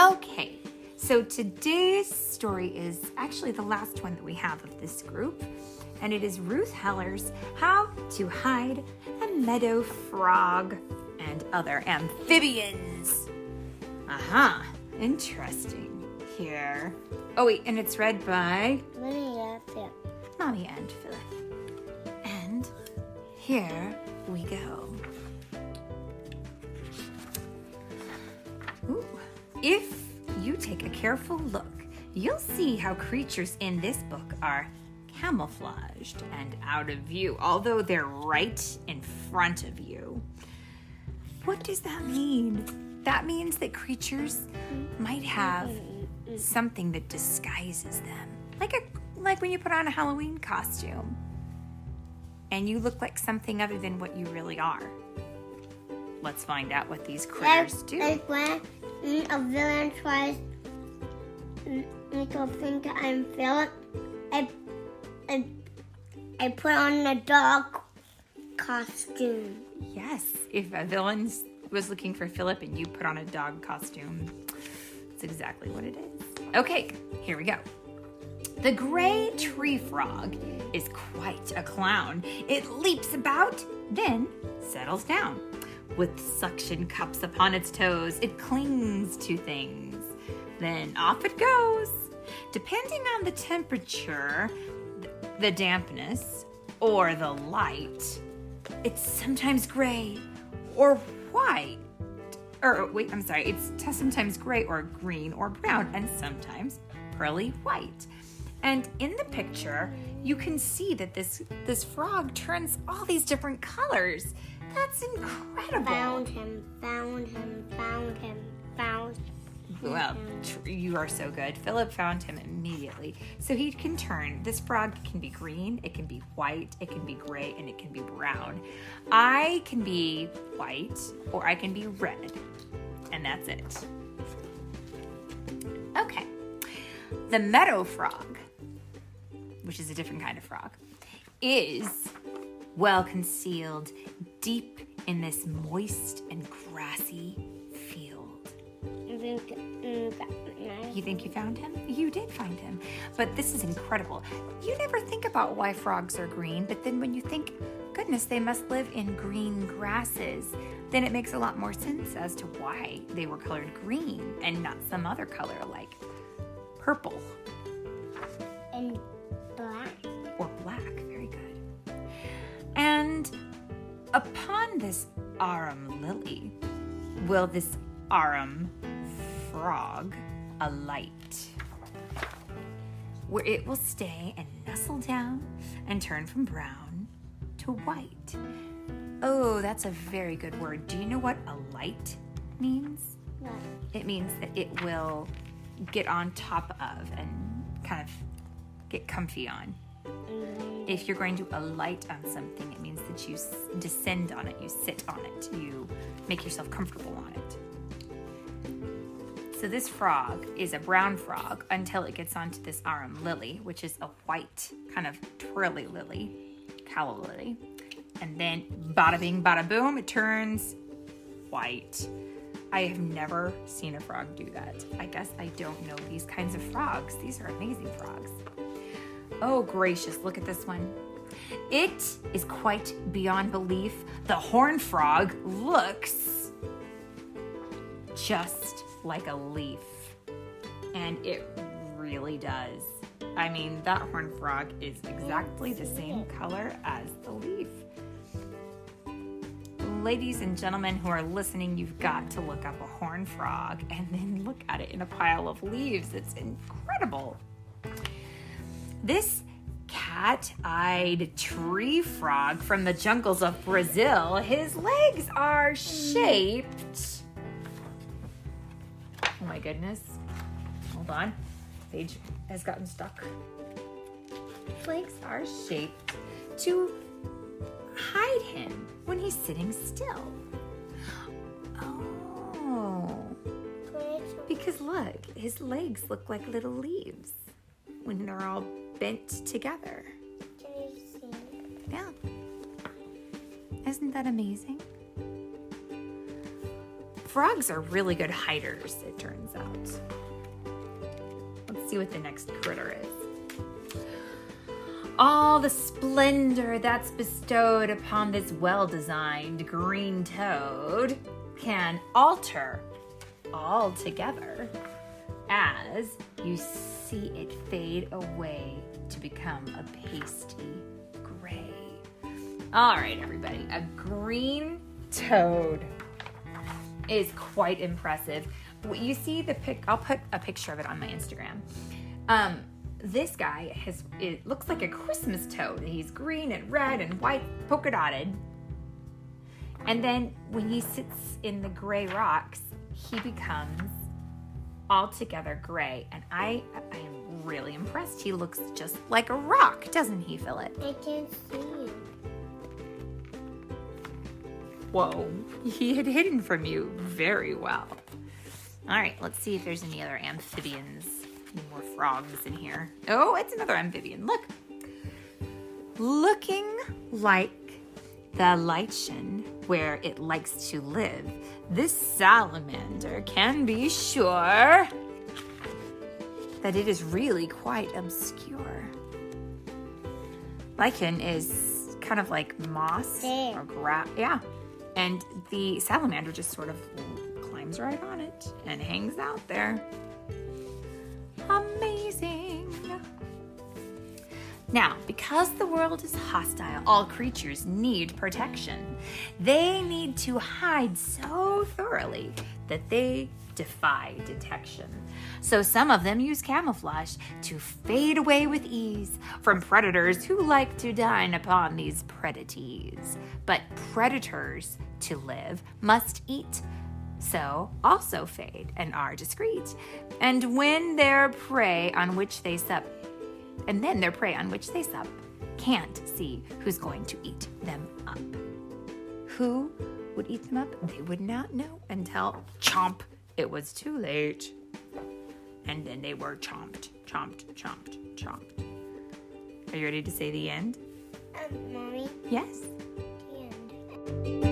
Okay, so today's story is actually the last one that we have of this group, and it is Ruth Heller's How to Hide a Meadow Frog and Other Amphibians. Aha, interesting. Here. Oh, wait, and it's read by Mommy and Philip. Mommy and Philip. And here we go. If you take a careful look, you'll see how creatures in this book are camouflaged and out of view, although they're right in front of you. What does that mean? That means that creatures might have something that disguises them. Like a like when you put on a Halloween costume and you look like something other than what you really are. Let's find out what these critters do. Like when a villain tries to think I'm Philip, I, I, I put on a dog costume. Yes, if a villain was looking for Philip and you put on a dog costume, that's exactly what it is. Okay, here we go. The gray tree frog is quite a clown. It leaps about, then settles down. With suction cups upon its toes, it clings to things. Then off it goes. Depending on the temperature, the dampness, or the light, it's sometimes gray or white. Or wait, I'm sorry, it's sometimes gray or green or brown, and sometimes pearly white. And in the picture, you can see that this this frog turns all these different colors. That's incredible. Found him, found him, found him, found him. Well, tr- you are so good. Philip found him immediately. So he can turn. This frog can be green, it can be white, it can be gray, and it can be brown. I can be white or I can be red. And that's it. Okay. The meadow frog, which is a different kind of frog, is well concealed deep in this moist and grassy field. Think, mm, You think you found him? You did find him. But this is incredible. You never think about why frogs are green, but then when you think, goodness, they must live in green grasses, then it makes a lot more sense as to why they were colored green and not some other color like purple and upon this arum lily will this arum frog alight, where it will stay and nestle down and turn from brown to white. Oh, that's a very good word. Do you know what alight means? What? It means that it will get on top of and kind of get comfy on. If you're going to alight on something, it means that you descend on it, you sit on it, you make yourself comfortable on it. So this frog is a brown frog until it gets onto this arum lily, which is a white kind of twirly lily, calla lily. And then bada bing, bada boom, it turns white. I have never seen a frog do that. I guess I don't know these kinds of frogs. These are amazing frogs. Oh, gracious, look at this one. It is quite beyond belief. The horn frog looks just like a leaf. And it really does. I mean, that horn frog is exactly the same color as the leaf. Ladies and gentlemen who are listening, you've got to look up a horn frog and then look at it in a pile of leaves. It's incredible. This cat eyed tree frog from the jungles of Brazil, his legs are shaped. Oh my goodness. Hold on. Page has gotten stuck. His legs are shaped to hide him when he's sitting still. Oh. Because look, his legs look like little leaves when they're all bent together. Can you see? Yeah. Isn't that amazing? frogs are really good hiders, it turns out. Let's see what the next critter is. All the splendor that's bestowed upon this well designed green toad can alter altogether as you see it fade away to become a pasty gray. All right, everybody, a green toad is quite impressive. You see the pic, I'll put a picture of it on my Instagram. Um, this guy has, it looks like a Christmas toad. He's green and red and white, polka dotted. And then when he sits in the gray rocks, he becomes altogether gray. And I, I am really impressed. He looks just like a rock, doesn't he, Philip? I can't see him. Whoa, he had hidden from you very well. All right, let's see if there's any other amphibians, any more frogs in here. Oh, it's another amphibian. Look. Looking like the lichen where it likes to live, this salamander can be sure that it is really quite obscure. Lichen is kind of like moss or grass. Yeah. And the salamander just sort of climbs right on it and hangs out there. Amazing. Now, because the world is hostile, all creatures need protection. They need to hide so thoroughly that they defy detection. So some of them use camouflage to fade away with ease from predators who like to dine upon these predities. But predators to live must eat so also fade and are discreet. And when their prey on which they sup, and then their prey on which they sup, can't see who's going to eat them up. Who would eat them up? They would not know until chomp, it was too late. And then they were chomped, chomped, chomped, chomped. Are you ready to say the end? Um, mommy, Yes. the end.